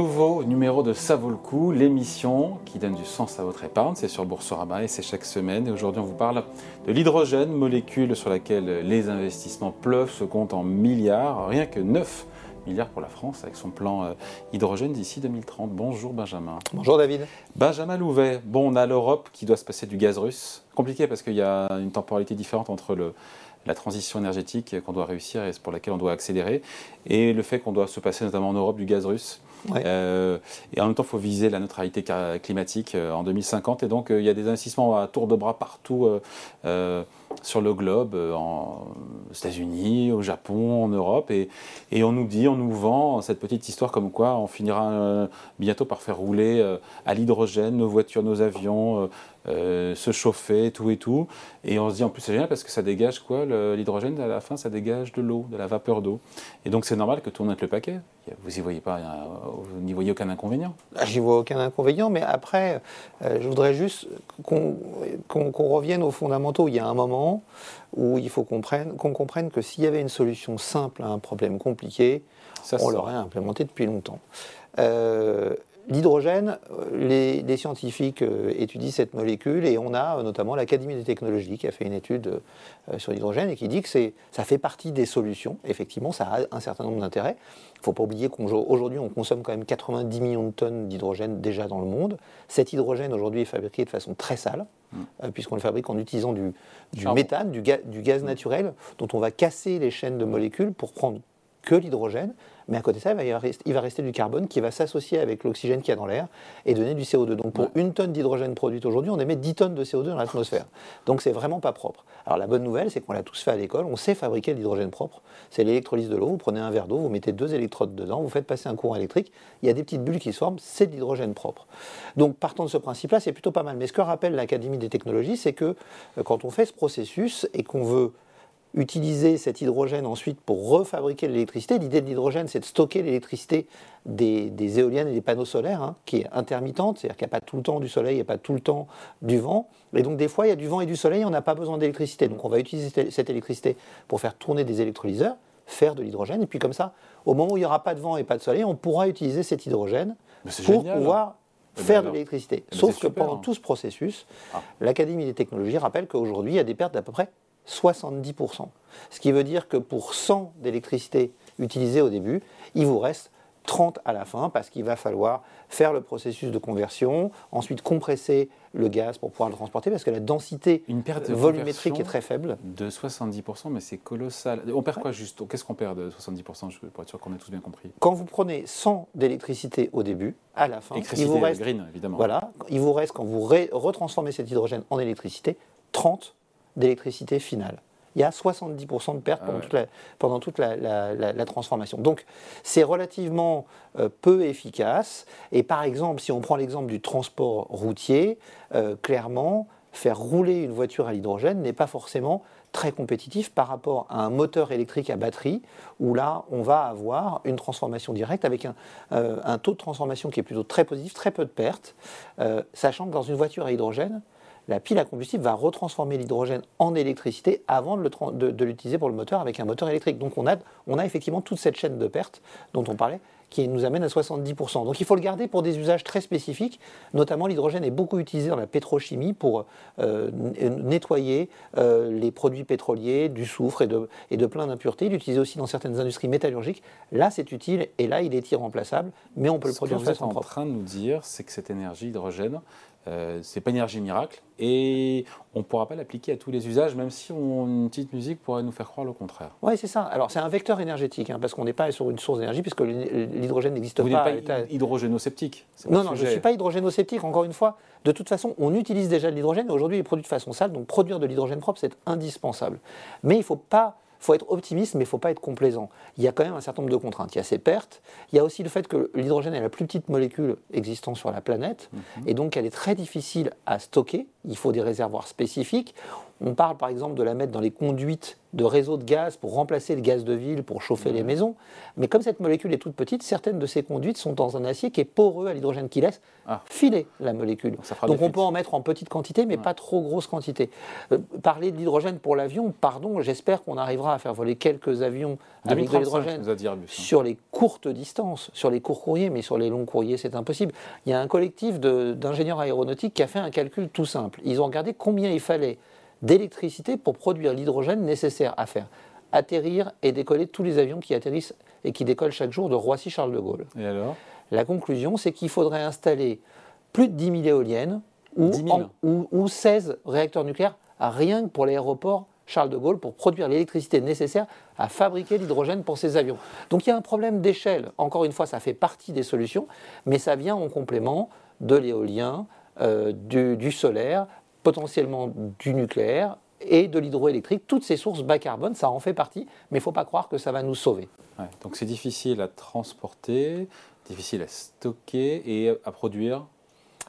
Nouveau numéro de Ça vaut le coup, l'émission qui donne du sens à votre épargne. C'est sur Boursorama et c'est chaque semaine. Et aujourd'hui, on vous parle de l'hydrogène, molécule sur laquelle les investissements pleuvent, se comptent en milliards. Rien que 9 milliards pour la France avec son plan euh, hydrogène d'ici 2030. Bonjour Benjamin. Bonjour David. Benjamin Louvet. Bon, on a l'Europe qui doit se passer du gaz russe. Compliqué parce qu'il y a une temporalité différente entre le, la transition énergétique qu'on doit réussir et pour laquelle on doit accélérer, et le fait qu'on doit se passer notamment en Europe du gaz russe. Euh, et en même temps, il faut viser la neutralité climatique euh, en 2050. Et donc, euh, il y a des investissements à tour de bras partout sur le globe, aux États-Unis, au Japon, en Europe. Et, on nous dit, on nous vend cette petite histoire comme quoi on finira bientôt par faire rouler à l'hydrogène nos voitures, nos avions, se chauffer, tout et tout. Et on se dit en plus c'est génial parce que ça dégage quoi L'hydrogène à la fin? Ça dégage de l'eau, de la vapeur d'eau. Et donc c'est normal que tout le monde le paquet. Vous n'y voyez pas, vous n'y voyez aucun inconvénient ah, J'y vois aucun inconvénient, mais après, euh, je voudrais juste qu'on revienne aux fondamentaux. Il y a un moment où il faut qu'on comprenne, que s'il y avait une solution simple à un problème compliqué, on l'aurait implémenté depuis longtemps. Euh, L'hydrogène, euh, les, scientifiques euh, étudient cette molécule et on a euh, notamment l'Académie des technologies qui a fait une étude sur l'hydrogène et qui dit que ça fait partie des solutions. Effectivement, ça a un certain nombre d'intérêts. Il ne faut pas oublier qu'aujourd'hui, on consomme quand même 90 millions de tonnes d'hydrogène déjà dans le monde. Cet hydrogène aujourd'hui est fabriqué de façon très sale, mmh. puisqu'on le fabrique en utilisant du, méthane, du, du gaz naturel, dont on va casser les chaînes de molécules pour prendre que l'hydrogène, mais à côté de ça, il va rester, du carbone qui va s'associer avec l'oxygène qu'il y a dans l'air et donner du CO2. Donc pour une tonne d'hydrogène produite aujourd'hui, on émet 10 tonnes de CO2 dans l'atmosphère. Donc c'est vraiment pas propre. Alors la bonne nouvelle, c'est qu'on l'a tous fait à l'école, on sait fabriquer de l'hydrogène propre. C'est l'électrolyse de l'eau, vous prenez un verre d'eau, vous mettez deux électrodes dedans, vous faites passer un courant électrique, il y a des petites bulles qui se forment, c'est de l'hydrogène propre. Donc partant de ce principe-là, c'est plutôt pas mal. Mais ce que rappelle l'Académie des technologies, c'est que euh, quand on fait ce processus et qu'on veut utiliser cet hydrogène ensuite pour refabriquer l'électricité. L'idée de l'hydrogène, c'est de stocker l'électricité des, éoliennes et des panneaux solaires, hein, qui est intermittente, c'est-à-dire qu'il n'y a pas tout le temps du soleil, il n'y a pas tout le temps du vent. Et donc des fois, il y a du vent et du soleil, on n'a pas besoin d'électricité. Donc on va utiliser cette électricité pour faire tourner des électrolyseurs, faire de l'hydrogène, et puis comme ça, au moment où il n'y aura pas de vent et pas de soleil, on pourra utiliser cet hydrogène pour pouvoir eh ben faire de l'électricité. Eh ben Sauf que pendant tout ce processus, ah. l'Académie des technologies rappelle qu'aujourd'hui, il y a des pertes d'à peu près 70%. Ce qui veut dire que pour 100 d'électricité utilisée au début, il vous reste 30 à la fin parce qu'il va falloir faire le processus de conversion, ensuite compresser le gaz pour pouvoir le transporter parce que la densité Une perte volumétrique est très faible. De 70%, mais c'est colossal. On perd quoi juste? Qu'est-ce qu'on perd de 70% pour être sûr qu'on a tous bien compris Quand vous prenez 100 d'électricité au début, à la fin, il vous reste, green, évidemment. Voilà, il vous reste quand vous retransformez cet hydrogène en électricité, 30 d'électricité finale. Il y a 70% de pertes pendant toute, la, transformation. Donc c'est relativement euh, peu efficace. Et par exemple, si on prend l'exemple du transport routier, euh, clairement, faire rouler une voiture à l'hydrogène n'est pas forcément très compétitif par rapport à un moteur électrique à batterie, où là, on va avoir une transformation directe avec un, euh, un taux de transformation qui est plutôt très positif, très peu de pertes, sachant que dans une voiture à hydrogène, la pile à combustible va retransformer l'hydrogène en électricité avant de l'utiliser pour le moteur avec un moteur électrique. Donc on a, on a effectivement toute cette chaîne de pertes dont on parlait qui nous amène à 70%. Donc il faut le garder pour des usages très spécifiques, notamment l'hydrogène est beaucoup utilisé dans la pétrochimie pour euh, nettoyer euh, les produits pétroliers, du soufre et de, et de plein d'impuretés. Il est utilisé aussi dans certaines industries métallurgiques. Là, c'est utile et là, il est irremplaçable, mais on peut le produire de façon propre. Ce que vous êtes en train de nous dire, c'est que cette énergie hydrogène, euh, c'est pas une énergie miracle et on ne pourra pas l'appliquer à tous les usages, même si on, une petite musique pourrait nous faire croire le contraire. Oui, c'est ça. Alors c'est un vecteur énergétique, hein, parce qu'on n'est pas sur une source d'énergie, puisque l'hydrogène n'existe pas. Vous n'êtes pas hydrogénosceptique Non, non, je ne suis pas hydrogénosceptique, encore une fois. De toute façon, on utilise déjà de l'hydrogène, et aujourd'hui il est produit de façon sale, donc produire de l'hydrogène propre, c'est indispensable. Mais il ne faut pas faut être optimiste, mais il ne faut pas être complaisant. Il y a quand même un certain nombre de contraintes. Il y a ces pertes, il y a aussi le fait que l'hydrogène est la plus petite molécule existant sur la planète, mhm. et donc elle est très difficile à stocker il faut des réservoirs spécifiques. On parle par exemple de la mettre dans les conduites de réseaux de gaz pour remplacer le gaz de ville pour chauffer les maisons. Mais comme cette molécule est toute petite, certaines de ces conduites sont dans un acier qui est poreux à l'hydrogène, qui laisse Ah. filer la molécule. Donc, Donc on peut en mettre en petite quantité, mais pas trop grosse quantité. Euh, parler de l'hydrogène pour l'avion, pardon, j'espère qu'on arrivera à faire voler quelques avions avec de 2035, l'hydrogène hein. sur les courtes distances, sur les courts courriers, mais sur les longs courriers, c'est impossible. Il y a un collectif d'ingénieurs aéronautiques qui a fait un calcul tout simple. Ils ont regardé combien il fallait d'électricité pour produire l'hydrogène nécessaire à faire atterrir et décoller tous les avions qui atterrissent et qui décollent chaque jour de Roissy-Charles de Gaulle. Et alors? La conclusion, c'est qu'il faudrait installer plus de 10 000 éoliennes ou, 10 000. en- ou- ou 16 réacteurs nucléaires rien que pour l'aéroport Charles de Gaulle pour produire l'électricité nécessaire à fabriquer l'hydrogène pour ces avions. Donc il y a un problème d'échelle. Encore une fois, ça fait partie des solutions, mais ça vient en complément de l'éolien, euh, du, solaire, potentiellement du nucléaire et de l'hydroélectrique. Toutes ces sources bas carbone, ça en fait partie, mais il ne faut pas croire que ça va nous sauver. Donc c'est difficile à transporter, difficile à stocker et à produire.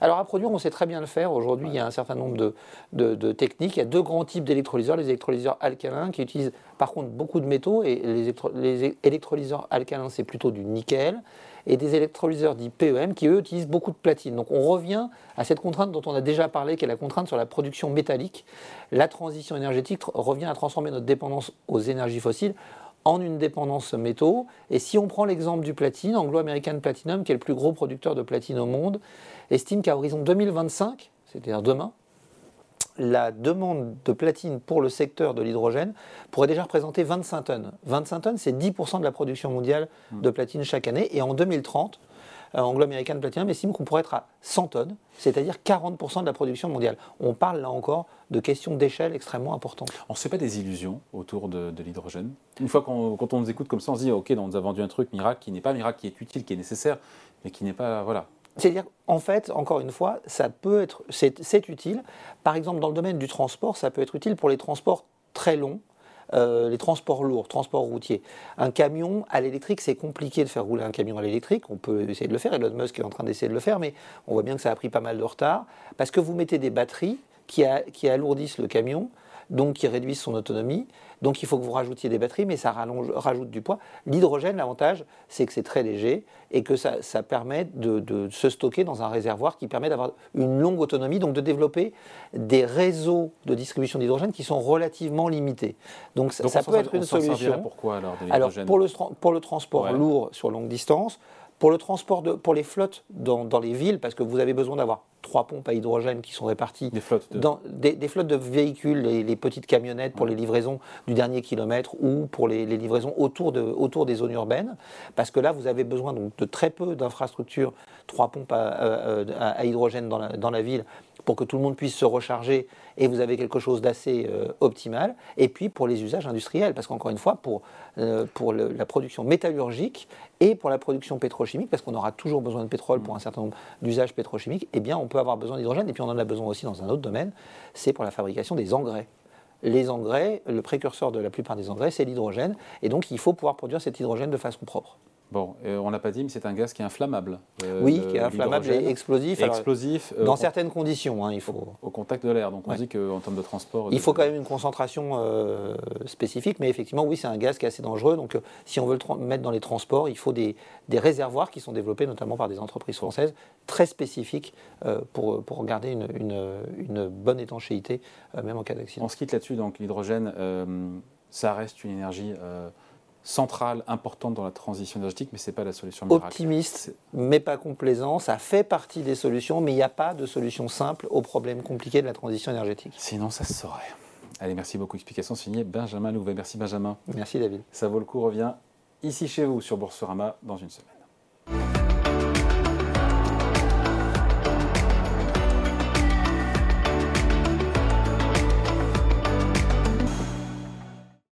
Alors à produire, on sait très bien le faire. Aujourd'hui, il y a un certain nombre de, techniques. Il y a deux grands types d'électrolyseurs. Les électrolyseurs alcalins qui utilisent par contre beaucoup de métaux. Et les, les électrolyseurs alcalins, c'est plutôt du nickel. Et des électrolyseurs dits PEM qui, eux, utilisent beaucoup de platine. Donc on revient à cette contrainte dont on a déjà parlé, qui est la contrainte sur la production métallique. La transition énergétique revient à transformer notre dépendance aux énergies fossiles en une dépendance métaux. Et si on prend l'exemple du platine, Anglo-American Platinum, qui est le plus gros producteur de platine au monde, estime qu'à horizon 2025, c'est-à-dire demain, la demande de platine pour le secteur de l'hydrogène pourrait déjà représenter 25 tonnes. 25 tonnes, c'est 10% de la production mondiale de platine chaque année. Et en 2030, euh, Anglo-American Platinum estime qu'on pourrait être à 100 tonnes, c'est-à-dire 40% de la production mondiale. On parle là encore de questions d'échelle extrêmement importantes. On ne se fait pas des illusions autour de, de l'hydrogène. Une fois qu'on quand on nous écoute comme ça, on se dit ok, on nous a vendu un truc miracle qui n'est pas miracle, qui est utile, qui est nécessaire, mais qui n'est pas voilà. C'est-à-dire, en fait, encore une fois, ça peut être, c'est c'est utile. Par exemple, dans le domaine du transport, ça peut être utile pour les transports très longs, euh, les transports lourds, transports routiers. Un camion à l'électrique, c'est compliqué de faire rouler un camion à l'électrique. On peut essayer de le faire. Elon Musk est en train d'essayer de le faire, mais on voit bien que ça a pris pas mal de retard parce que vous mettez des batteries qui, qui alourdissent le camion, donc qui réduisent son autonomie. Donc il faut que vous rajoutiez des batteries, mais ça rallonge- rajoute du poids. L'hydrogène, l'avantage, c'est que c'est très léger et que ça, ça permet de, de se stocker dans un réservoir qui permet d'avoir une longue autonomie, donc de développer des réseaux de distribution d'hydrogène qui sont relativement limités. Donc ça, Donc peut être une solution. Pourquoi alors de Alors pour le, tra- pour le transport Ouais. lourd sur longue distance, pour le transport de, pour les flottes dans, dans les villes, parce que vous avez besoin d'avoir trois pompes à hydrogène qui sont réparties Des flottes de- dans des, des flottes de véhicules, les, les petites camionnettes pour les livraisons du dernier kilomètre ou pour les, les livraisons autour, de, autour des zones urbaines, parce que là vous avez besoin donc, de très peu d'infrastructures, trois pompes à, à- à- à hydrogène dans la, dans la ville pour que tout le monde puisse se recharger et vous avez quelque chose d'assez euh, optimal. Et puis pour les usages industriels, parce qu'encore une fois, pour, euh, pour le- la production métallurgique et pour la production pétrochimique, parce qu'on aura toujours besoin de pétrole pour un certain nombre d'usages pétrochimiques, eh bien on peut avoir besoin d'hydrogène. Et puis on en a besoin aussi dans un autre domaine, c'est pour la fabrication des engrais. Les engrais, le précurseur de la plupart des engrais, c'est l'hydrogène. Et donc il faut pouvoir produire cet hydrogène de façon propre. Bon, euh, on l'a pas dit, mais c'est un gaz qui est inflammable. euh, oui, qui est inflammable et explosif. Et Alors, explosif euh, dans certaines conditions, hein, il faut. au contact de l'air. Donc on Ouais. dit qu'en termes de transport. Il de- faut quand même une concentration spécifique, mais effectivement, oui, c'est un gaz qui est assez dangereux. Donc, si on veut le mettre dans les transports, il faut des, des réservoirs qui sont développés notamment par des entreprises françaises très spécifiques pour, pour garder une, une- une bonne étanchéité, même en cas d'accident. On se quitte là-dessus. Donc l'hydrogène, ça reste une énergie centrale, importante dans la transition énergétique, mais c'est pas la solution miracle. Optimiste, mais pas complaisant, ça fait partie des solutions, mais il n'y a pas de solution simple aux problèmes compliqués de la transition énergétique. Sinon, ça se saurait. Allez, merci beaucoup. Explication signée Benjamin Louvet. Merci Benjamin. Merci David. Ça vaut le coup. Revient ici chez vous sur Boursorama dans une semaine.